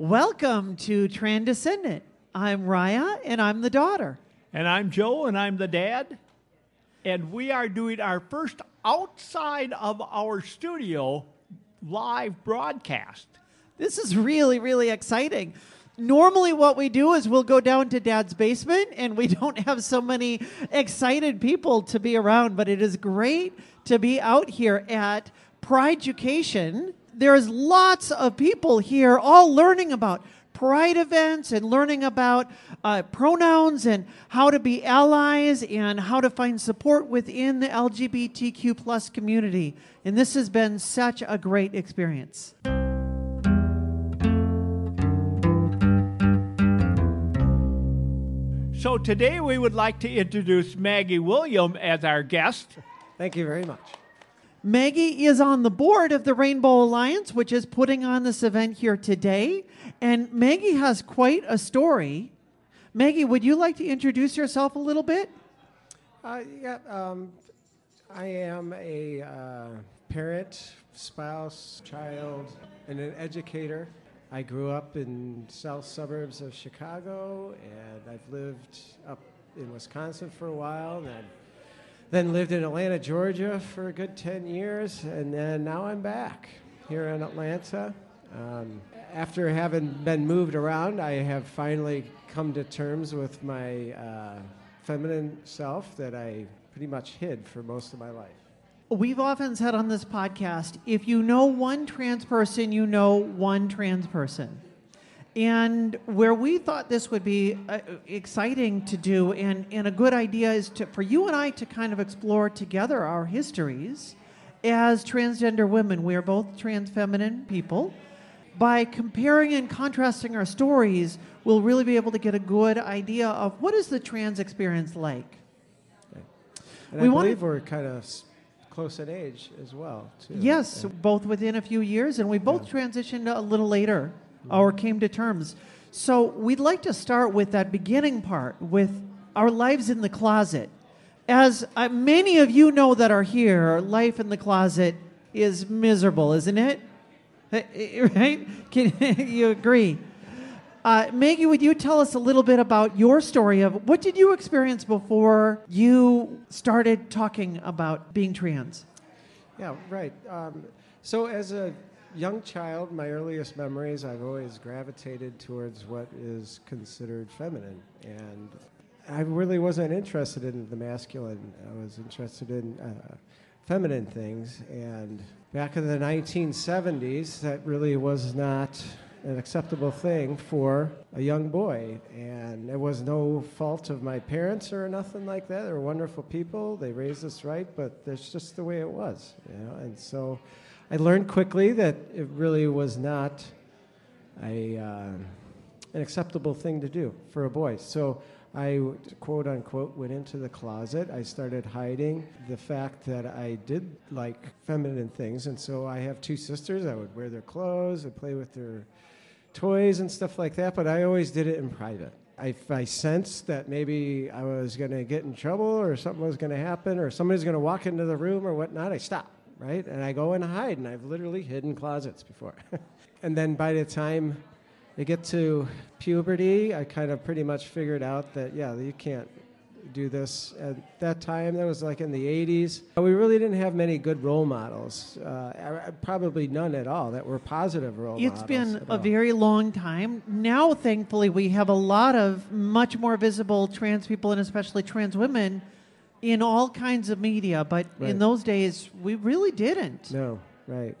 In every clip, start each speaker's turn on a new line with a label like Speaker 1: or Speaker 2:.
Speaker 1: Welcome to Transcendent. I'm Rya, and I'm the daughter.
Speaker 2: And I'm Joe, and I'm the dad. And we are doing our first outside of our studio live broadcast.
Speaker 1: This is really, really exciting. Normally, what we do is we'll go down to dad's basement and we don't have so many excited people to be around, but it is great to be out here at PRIDEducation. There's lots of people here all learning about pride events and learning about uh, pronouns and how to be allies and how to find support within the lgbtq plus community and this has been such a great experience
Speaker 2: So today we would like to introduce Maggie Williams as our guest.
Speaker 3: Thank you very much.
Speaker 1: Maggie is on the board of the Rainbow Alliance, which is putting on this event here today. And Maggie has quite a story. Maggie, would you like to introduce yourself a little bit?
Speaker 3: Uh, yeah, um, I am a uh, parent, spouse, child, and an educator. I grew up in south suburbs of Chicago, and I've lived up in Wisconsin for a while, and I've then lived in Atlanta, Georgia for a good 10 years, and then now I'm back here in Appleton. Um, after having been moved around, I have finally come to terms with my uh, feminine self that I pretty much hid for most of my life.
Speaker 1: We've often said on this podcast if you know one trans person, you know one trans person. And where we thought this would be uh, exciting to do and, and a good idea is to, for you and I to kind of explore together our histories as transgender women. We are both trans feminine people. By comparing and contrasting our stories, we'll really be able to get a good idea of what is the trans experience like.
Speaker 3: And we I believe we're kind of close in age as well. Too.
Speaker 1: Yes, both within a few years, and we both yeah. transitioned a little later. Or came to terms. So we'd like to start with that beginning part, with our lives in the closet. As uh, many of you know that are here, life in the closet is miserable, isn't it? Right? Can you agree? Uh, Maggie, would you tell us a little bit about your story of what did you experience before you started talking about being trans?
Speaker 3: Yeah, right. Um, so as a young child, my earliest memories, I've always gravitated towards what is considered feminine, and I really wasn't interested in the masculine. I was interested in uh, feminine things, and back in the 1970s, that really was not an acceptable thing for a young boy. And it was no fault of my parents or nothing like that. They were wonderful people. They raised us right, but that's just the way it was. You know? And so I learned quickly that it really was not a, uh, an acceptable thing to do for a boy. So I, quote unquote, went into the closet. I started hiding the fact that I did like feminine things. And so I have two sisters. I would wear their clothes, I'd play with their toys and stuff like that, but I always did it in private. If I sensed that maybe I was going to get in trouble or something was going to happen or somebody's going to walk into the room or whatnot, I stop, right? And I go and hide, and I've literally hidden closets before. and then by the time I get to puberty, I kind of pretty much figured out that, yeah, you can't do this at that time. That was like in the 80s. We really didn't have many good role models, uh, probably none at all that were positive role
Speaker 1: it's
Speaker 3: models.
Speaker 1: It's been a all. very long time. Now, thankfully, we have a lot of much more visible trans people and especially trans women in all kinds of media. But right. in those days, we really didn't.
Speaker 3: No, right.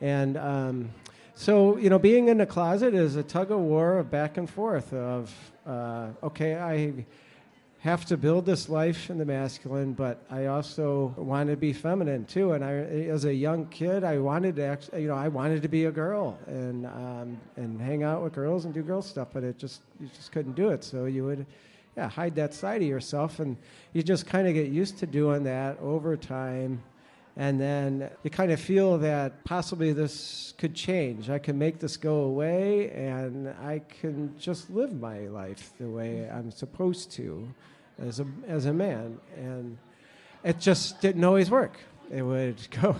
Speaker 3: And um, so, you know, being in the closet is a tug of war of back and forth of, uh, okay, I have to build this life in the masculine, but I also want to be feminine too. And I, as a young kid, I wanted to, actually, you know, I wanted to be a girl and um, and hang out with girls and do girl stuff, but it just you just couldn't do it. So you would, yeah, hide that side of yourself, and you just kind of get used to doing that over time. And then you kind of feel that possibly this could change. I can make this go away, and I can just live my life the way I'm supposed to as a, as a man. And it just didn't always work. It would go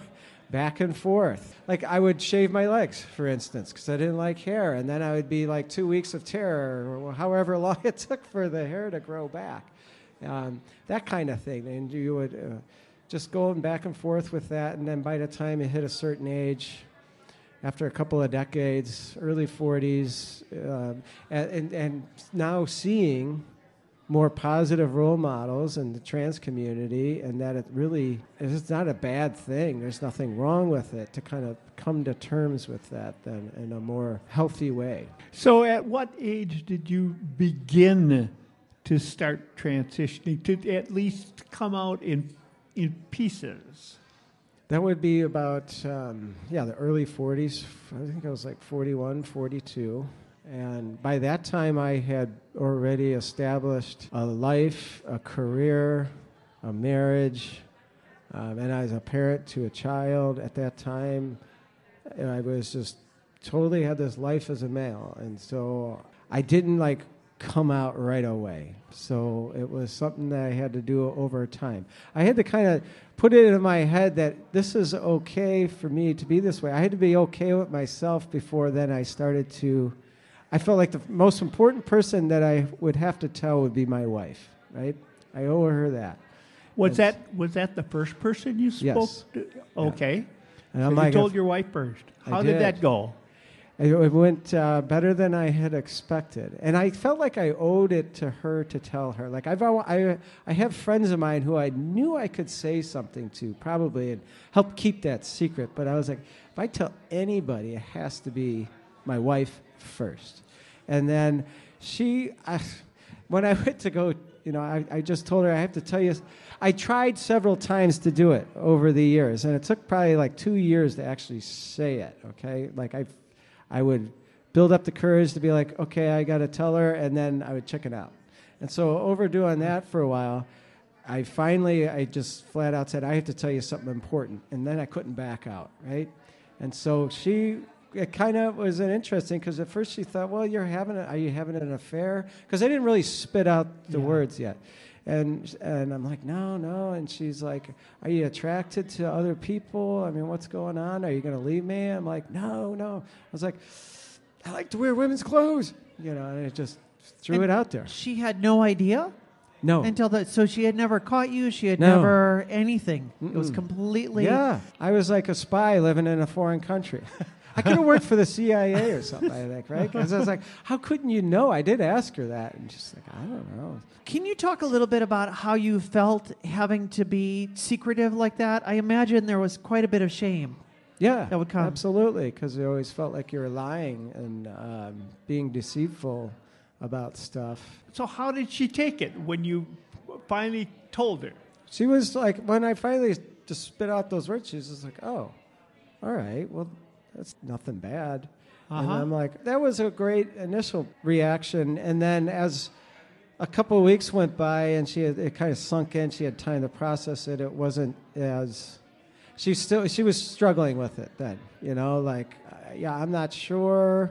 Speaker 3: back and forth. Like I would shave my legs, for instance, because I didn't like hair, and then I would be like two weeks of terror, or however long it took for the hair to grow back. Um, that kind of thing, and you would uh, just going back and forth with that, and then by the time you hit a certain age, after a couple of decades, early 40s, um, and, and now seeing more positive role models in the trans community and that it really is not a bad thing. There's nothing wrong with it to kind of come to terms with that then in a more healthy way.
Speaker 2: So, at what age did you begin to start transitioning to at least come out in in pieces?
Speaker 3: That would be about, um, yeah, the early 40s. I think I was like 41, 42. And by that time, I had already established a life, a career, a marriage, um, and I was a parent to a child at that time. And I was just totally had this life as a male. And so I didn't like come out right away. So it was something that I had to do over time. I had to kind of put it in my head that this is okay for me to be this way. I had to be okay with myself before then I started to I felt like the most important person that I would have to tell would be my wife, right? I owe her that.
Speaker 2: Was that was that the first person you spoke
Speaker 3: Yes.
Speaker 2: to? Okay.
Speaker 3: And
Speaker 2: So
Speaker 3: I'm
Speaker 2: you
Speaker 3: like,
Speaker 2: told your wife first. How did.
Speaker 3: did.
Speaker 2: that go?
Speaker 3: It it went uh, better than I had expected, and I felt like I owed it to her to tell her. Like I've, I, I have friends of mine who I knew I could say something to, probably, and help keep that secret. But I was like, if I tell anybody, it has to be my wife first. And then she, I, when I went to go, you know, I, I just told her I have to tell you. I tried several times to do it over the years, and it took probably like two years to actually say it. Okay, like I, I would build up the courage to be like, okay, I got to tell her, and then I would check it out. And so over doing that for a while, I finally, I just flat out said, I have to tell you something important, and then I couldn't back out, right? And so she, it kind of was an interesting because at first she thought, well, you're having, a, are you having an affair? Because I didn't really spit out the words yet. And, and I'm like, no, no. And she's like, are you attracted to other people? I mean, what's going on? Are you going to leave me? I'm like, no, no. I was like, I like to wear women's clothes, you know, and it just threw
Speaker 1: And
Speaker 3: it out there.
Speaker 1: She had no idea
Speaker 3: No.
Speaker 1: until that. So she had never caught you. She had
Speaker 3: No.
Speaker 1: never anything. It was completely.
Speaker 3: Yeah, I was like a spy living in a foreign country. I could have worked for the CIA or something, I think, right? Because I was like, how couldn't you know? I did ask her that, and she's like, I don't know.
Speaker 1: Can you talk a little bit about how you felt having to be secretive like that? I imagine there was quite a bit of shame.
Speaker 3: Yeah,
Speaker 1: That would come.
Speaker 3: absolutely, because you always felt like you were lying and um, being deceitful about stuff.
Speaker 2: So how did she take it when you finally told her?
Speaker 3: She was like, when I finally just spit out those words, she was just like, oh, all right, well, that's nothing bad. And
Speaker 2: Uh-huh.
Speaker 3: I'm like, that was a great initial reaction. And then as a couple of weeks went by and she had, it kind of sunk in, she had time to process it. It wasn't as she still she was struggling with it then. You know, like, uh, yeah, I'm not sure.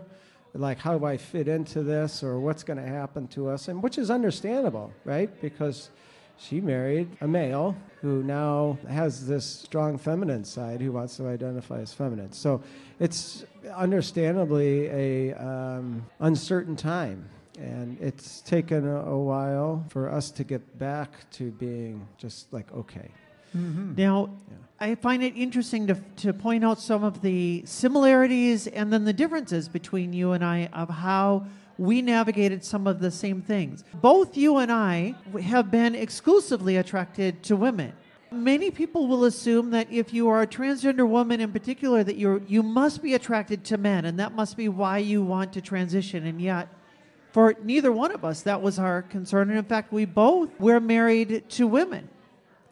Speaker 3: Like, how do I fit into this, or what's going to happen to us? And which is understandable, right? Because she married a male who now has this strong feminine side who wants to identify as feminine. So it's understandably a um, uncertain time. And it's taken a, a while for us to get back to being just like, okay.
Speaker 1: Now, I find it interesting to, to point out some of the similarities and then the differences between you and I of how we navigated some of the same things. Both you and I have been exclusively attracted to women. Many people will assume that if you are a transgender woman in particular, that you're, you must be attracted to men, and that must be why you want to transition. And yet, for neither one of us, that was our concern. And in fact, we both were married to women.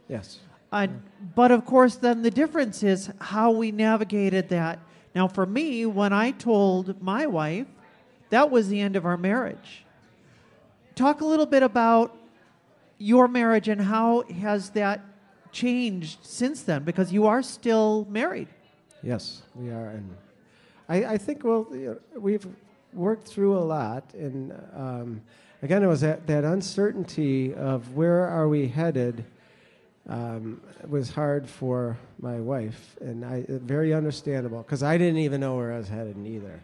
Speaker 3: Yes.
Speaker 1: Uh, but of course, then the difference is how we navigated that. Now, for me, when I told my wife, that was the end of our marriage. Talk a little bit about your marriage and how has that changed since then? Because you are still married.
Speaker 3: Yes, we are, and I, I think well, we've worked through a lot, and um, again, it was that, that uncertainty of where are we headed, um, was hard for my wife, and I very understandable because I didn't even know where I was headed either.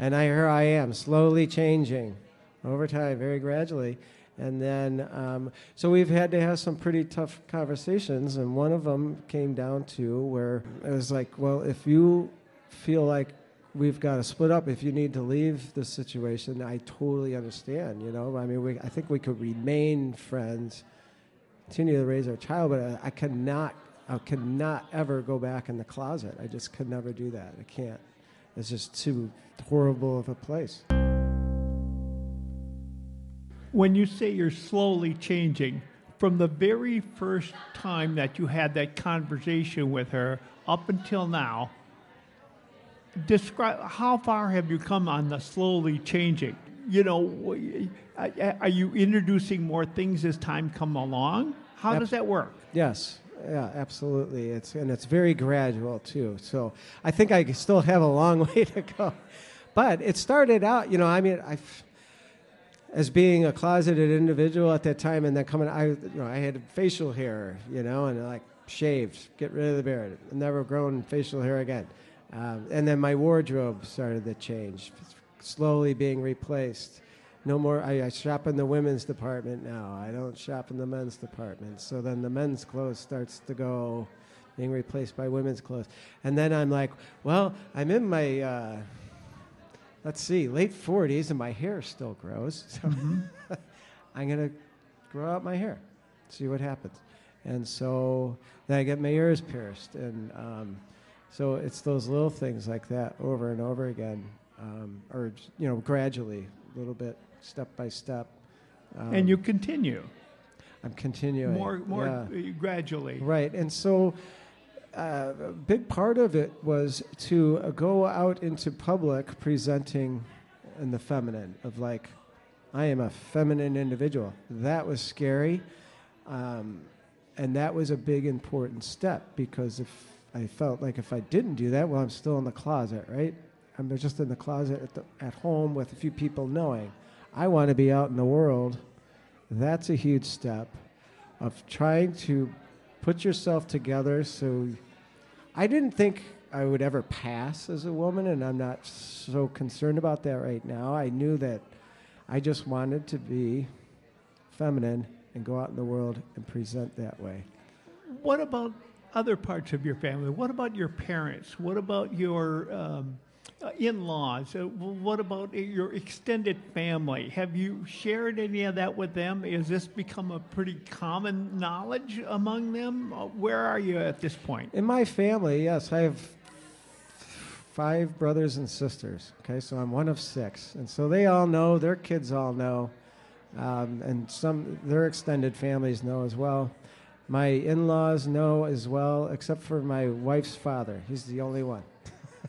Speaker 3: And I, here I am, slowly changing over time, very gradually. And then, um, so we've had to have some pretty tough conversations, and one of them came down to where it was like, well, if you feel like we've got to split up, if you need to leave the situation, I totally understand. You know, I mean, we, I think we could remain friends, continue to raise our child, but I, I cannot, I cannot ever go back in the closet. I just could never do that. I can't. It's just too horrible of a place.
Speaker 2: When you say you're slowly changing, from the very first time that you had that conversation with her up until now, describe how far have you come on the slowly changing? You know, are you introducing more things as time come along? How does that work?
Speaker 3: Yes, yeah, absolutely. It's and it's very gradual too. So I think I still have a long way to go, but it started out. You know, I mean, I as being a closeted individual at that time, and then coming, I you know I had facial hair, you know, and like shaved, get rid of the beard, never grown facial hair again, um, and then my wardrobe started to change, slowly being replaced. No more. I, I shop in the women's department now. I don't shop in the men's department. So then the men's clothes starts to go, being replaced by women's clothes, and then I'm like, well, I'm in my. Uh, let's see, late 40s, and my hair still grows. So mm-hmm. I'm going to grow out my hair, see what happens. And so then I get my ears pierced. And um, so it's those little things like that over and over again, um, or, you know, gradually, a little bit, step by step.
Speaker 2: Um, and you continue.
Speaker 3: I'm continuing.
Speaker 2: More, more yeah. gradually.
Speaker 3: Right. And so uh, a big part of it was to uh, go out into public presenting in the feminine of like i am a feminine individual that was scary um, and that was a big important step because if i felt like if i didn't do that well i'm still in the closet right i'm just in the closet at, the, at home with a few people knowing i want to be out in the world that's a huge step of trying to put yourself together so I didn't think I would ever pass as a woman, and I'm not so concerned about that right now. I knew that I just wanted to be feminine and go out in the world and present that way.
Speaker 2: What about other parts of your family? What about your parents? What about your um, in-laws? Uh, what about your extended family? Have you shared any of that with them? Has this become a pretty common knowledge among them? Uh, where are you at this point?
Speaker 3: In my family, yes, I have five brothers and sisters. Okay, so I'm one of six, and so they all know. Their kids all know, um, and some their extended families know as well. My in-laws know as well, except for my wife's father. He's the only one.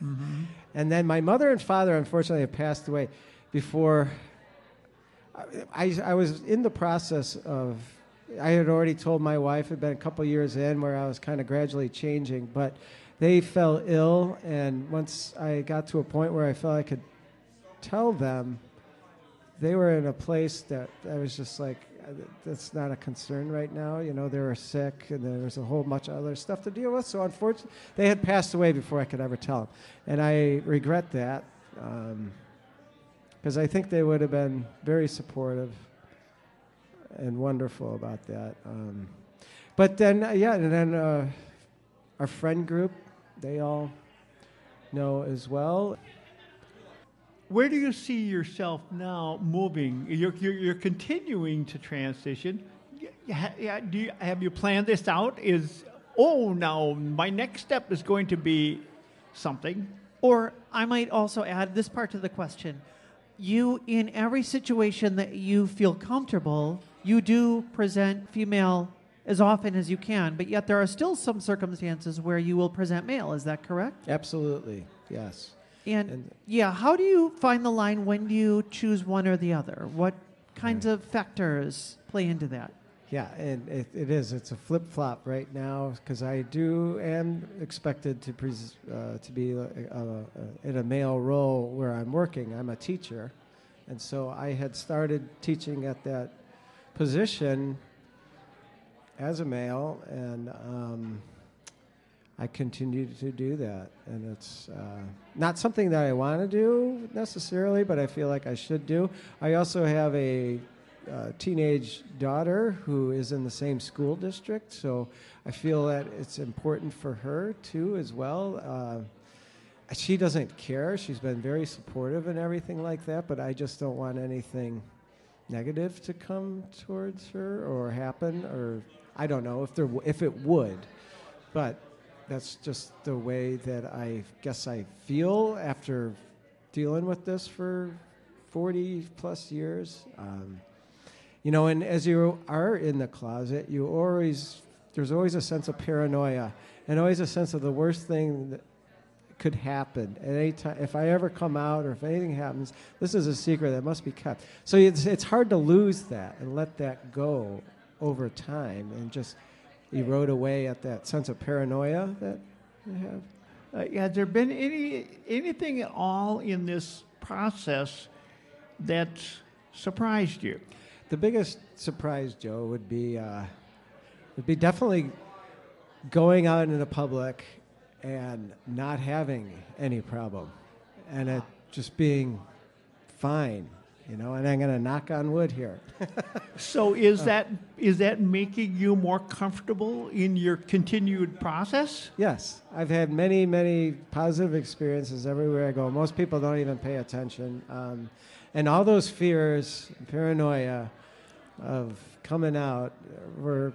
Speaker 3: Mm-hmm. And then my mother and father, unfortunately, have passed away before. I, I was in the process of. I had already told my wife, it had been a couple years in where I was kind of gradually changing, but they fell ill. And once I got to a point where I felt I could tell them, they were in a place that I was just like, that's not a concern right now. You know, they were sick, and there was a whole bunch of other stuff to deal with. So, unfortunately, they had passed away before I could ever tell them, and I regret that because um, I think they would have been very supportive and wonderful about that. Um, but then, uh, yeah, and then uh, our friend group, they all know as well.
Speaker 2: Where do you see yourself now moving? You're, you're, you're continuing to transition. Yeah, do you, have you planned this out? Is, oh, now my next step is going to be something?
Speaker 1: Or I might also add this part to the question. You, in every situation that you feel comfortable, you do present female as often as you can, but yet there are still some circumstances where you will present male. Is that correct?
Speaker 3: Absolutely, yes.
Speaker 1: And, and, yeah, how do you find the line? When do you choose one or the other? What kinds of factors play into that?
Speaker 3: Yeah, and it, it is. It's a flip flop right now because I do am expected to pres- uh, to be uh, uh, in a male role where I'm working. I'm a teacher, and so I had started teaching at that position as a male, and um, I continue to do that. And it's uh, not something that I want to do necessarily, but I feel like I should do. I also have a uh, teenage daughter who is in the same school district, so I feel that it's important for her too, as well. Uh, she doesn't care. She's been very supportive and everything like that, but I just don't want anything negative to come towards her or happen, or I don't know if there w- if it would, but that's just the way that I guess I feel after dealing with this for 40 plus years. Um, you know, and as you are in the closet, you always there's always a sense of paranoia and always a sense of the worst thing that could happen at any time. If I ever come out or if anything happens, this is a secret that must be kept. So it's, it's hard to lose that and let that go over time and just erode away at that sense of paranoia that you have.
Speaker 2: Uh, has there been any anything at all in this process that surprised you?
Speaker 3: The biggest surprise, Joe, would be uh, would be definitely going out into the public and not having any problem, and it just being fine, you know. And I'm going to knock on wood here.
Speaker 2: So is that is that making you more comfortable in your continued process?
Speaker 3: yes, I've had many, many positive experiences everywhere I go. Most people don't even pay attention, um, and all those fears, paranoia of coming out, were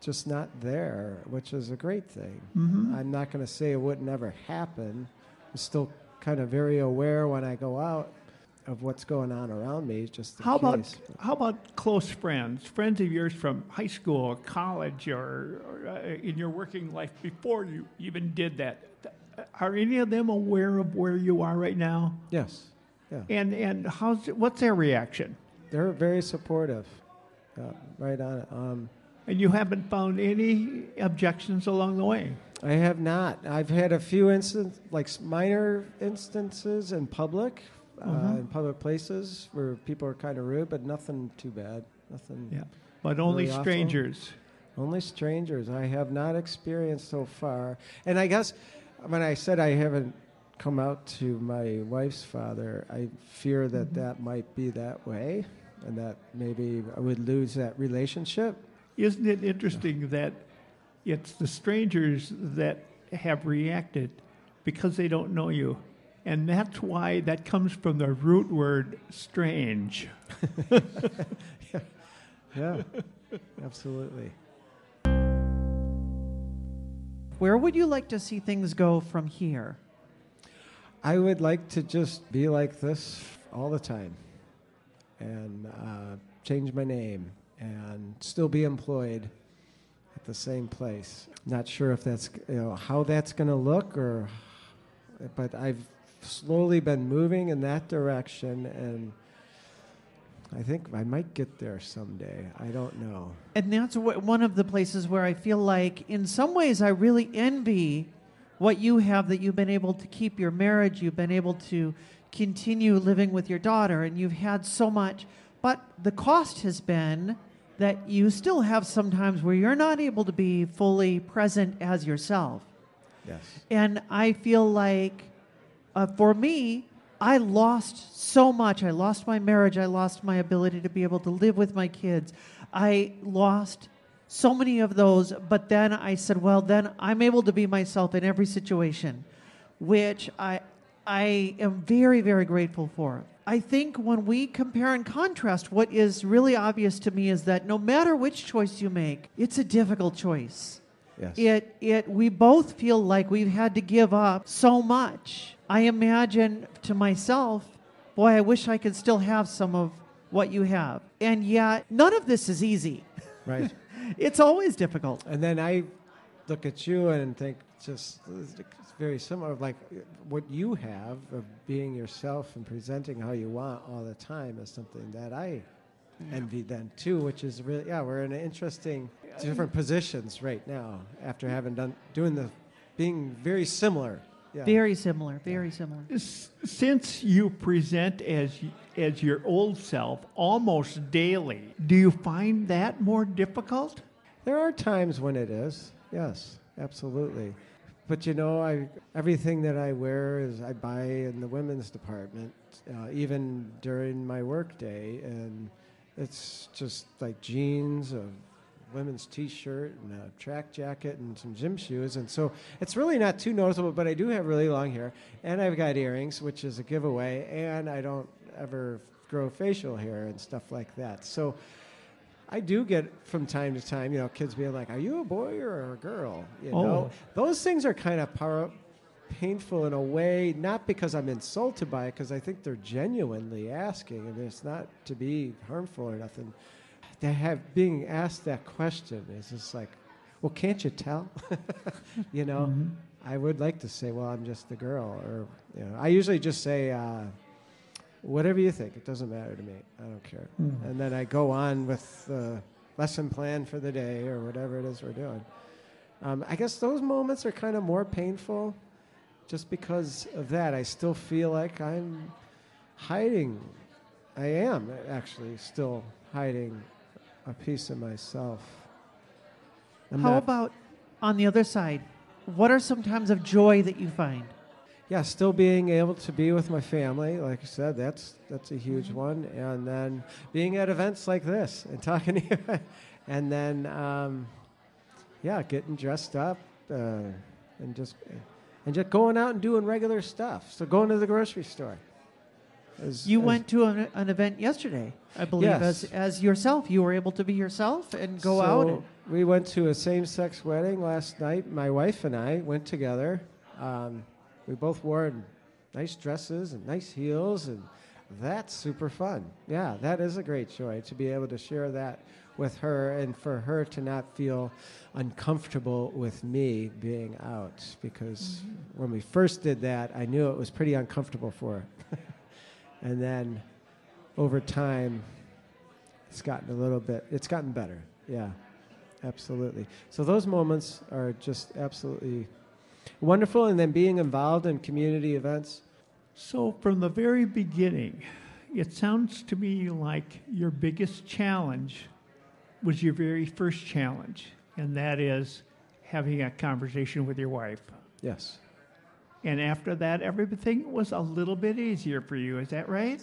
Speaker 3: just not there, which is a great thing. I'm not going to say it would never happen. I'm still kind of very aware when I go out of what's going on around me. Just
Speaker 2: How about how about close friends, friends of yours from high school, or college, or, or uh, in your working life before you even did that? Are any of them aware of where you are right now?
Speaker 3: Yes, yeah,
Speaker 2: And and how's what's their reaction?
Speaker 3: they're very supportive. Yeah, right on it. Um,
Speaker 2: And you haven't found any objections along the way.
Speaker 3: I have not. I've had a few instances, like minor instances in public, uh,
Speaker 2: Mhm.
Speaker 3: in public places where people are kind of rude, but nothing too bad. Nothing.
Speaker 2: Yeah, but only
Speaker 3: Really awful.
Speaker 2: strangers.
Speaker 3: Only strangers. I have not experienced so far. And I guess when I said I haven't come out to my wife's father, I fear that that might be that way, and that maybe I would lose that relationship.
Speaker 2: Isn't it interesting that it's the strangers that have reacted because they don't know you? And that's why that comes from the root word strange.
Speaker 3: Yeah, absolutely.
Speaker 1: Where would you like to see things go from here?
Speaker 3: I would like to just be like this all the time and uh, change my name and still be employed at the same place. Not sure if that's, you know, how that's going to look or, but I've slowly been moving in that direction and I think I might get there someday. I don't know.
Speaker 1: And that's wh- one of the places where I feel like, in some ways, I really envy what you have that you've been able to keep your marriage, you've been able to continue living with your daughter, and you've had so much. But the cost has been that you still have sometimes where you're not able to be fully present as yourself.
Speaker 3: Yes.
Speaker 1: And I feel like uh, for me, I lost so much. I lost my marriage. I lost my ability to be able to live with my kids. I lost so many of those. But then I said, well, then I'm able to be myself in every situation, which I, I am very, very grateful for. I think when we compare and contrast, what is really obvious to me is that no matter which choice you make, it's a difficult choice.
Speaker 3: Yes.
Speaker 1: It it we both feel like we've had to give up so much. I imagine to myself, boy, I wish I could still have some of what you have. And yet, none of this is easy.
Speaker 3: right.
Speaker 1: It's always difficult.
Speaker 3: And then I look at you and think just it's very similar, like what you have of being yourself and presenting how you want all the time is something that I envy then too, which is really yeah, we're in interesting different positions right now after having done doing the being very similar. Yeah.
Speaker 1: Very similar, very similar.
Speaker 2: S- Since you present as as your old self almost daily, do you find that more difficult?
Speaker 3: There are times when it is. Yes, absolutely. But you know, I everything that I wear is I buy in the women's department, uh, even during my work day, and it's just like jeans, a women's T-shirt, and a track jacket, and some gym shoes, and so it's really not too noticeable. But I do have really long hair, and I've got earrings, which is a giveaway, and I don't ever grow facial hair and stuff like that. So I do get from time to time, you know, kids being like, "Are you a boy or a girl?" You
Speaker 2: Oh.
Speaker 3: know, those things are kind of par- painful in a way, not because I'm insulted by it, because I think they're genuinely asking, and it's not to be harmful or nothing. To have being asked that question is just like, well, can't you tell? you know, I would like to say, well, I'm just the girl, or you know, I usually just say. Uh, whatever you think. It doesn't matter to me. I don't care. And then I go on with the lesson plan for the day or whatever it is we're doing. Um, I guess those moments are kind of more painful just because of that. I still feel like I'm hiding. I am actually still hiding a piece of myself. I'm
Speaker 1: How
Speaker 3: not-
Speaker 1: about on the other side? What are some times of joy that you find?
Speaker 3: yeah, still being able to be with my family, like I said, that's that's a huge one. And then being at events like this and talking to you, and then um, yeah, getting dressed up uh, and just and just going out and doing regular stuff. So going to the grocery store. Is-
Speaker 1: You
Speaker 3: is-
Speaker 1: went to an, an event yesterday, I believe, as
Speaker 3: Yes.
Speaker 1: as yourself. You were able to be yourself and go out. And,
Speaker 3: we went to a same-sex wedding last night. My wife and I went together. Um, we both wore nice dresses and nice heels, and that's super fun. Yeah, that is a great joy to be able to share that with her, and for her to not feel uncomfortable with me being out. Because when we first did that, I knew it was pretty uncomfortable for her, and then over time, it's gotten a little bit. It's gotten better. Yeah absolutely. So those moments are just absolutely wonderful, and then being involved in community events.
Speaker 2: So, from the very beginning, it sounds to me like your biggest challenge was your very first challenge, and that is having a conversation with your wife.
Speaker 3: Yes.
Speaker 2: And after that, everything was a little bit easier for you. Is that right?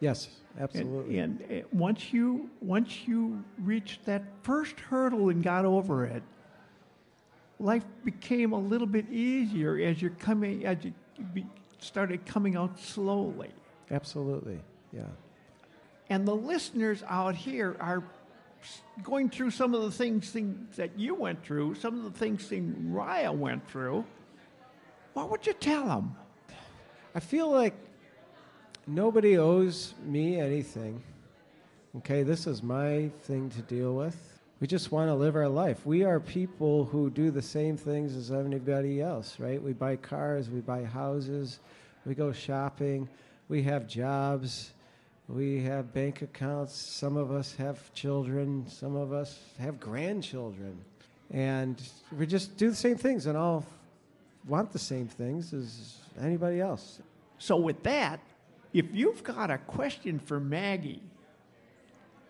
Speaker 3: Yes,
Speaker 2: And-
Speaker 3: absolutely.
Speaker 2: And, uh, once you once you reached that first hurdle and got over it, life became a little bit easier as you're coming as you be, started coming out slowly.
Speaker 3: absolutely. Yeah.
Speaker 2: And the listeners out here are going through some of the things, things that you went through, some of the things that Rya went through. What would you tell them?
Speaker 3: I feel like nobody owes me anything. Okay, this is my thing to deal with. We just want to live our life. We are people who do the same things as anybody else, right? We buy cars, we buy houses, we go shopping, we have jobs, we have bank accounts. Some of us have children, some of us have grandchildren. And we just do the same things and all want the same things as anybody else.
Speaker 2: So, with that, if you've got a question for Maggie,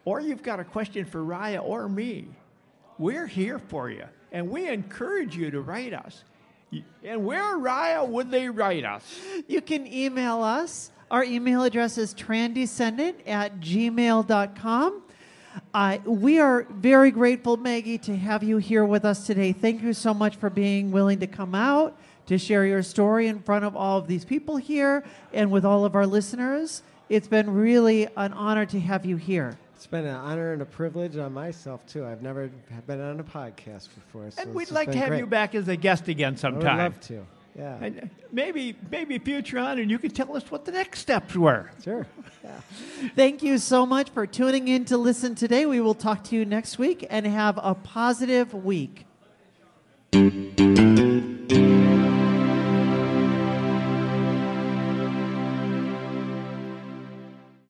Speaker 2: or you've got a question for Rya or me, we're here for you. And we encourage you to write us. And where, Rya, would they write us?
Speaker 1: You can email us. Our email address is trandescendant at gmail.com. Uh, we are very grateful, Maggie, to have you here with us today. Thank you so much for being willing to come out to share your story in front of all of these people here and with all of our listeners. It's been really an honor to have you here.
Speaker 3: It's been an honor and a privilege on myself too. I've never been on a podcast before, so
Speaker 2: And we'd like to have
Speaker 3: great.
Speaker 2: you back as a guest again sometime.
Speaker 3: I would love to. Yeah,
Speaker 2: And uh, maybe, maybe future on, and you can tell us what the next steps were.
Speaker 3: sure. Yeah.
Speaker 1: Thank you so much for tuning in to listen today. We will talk to you next week and have a positive week.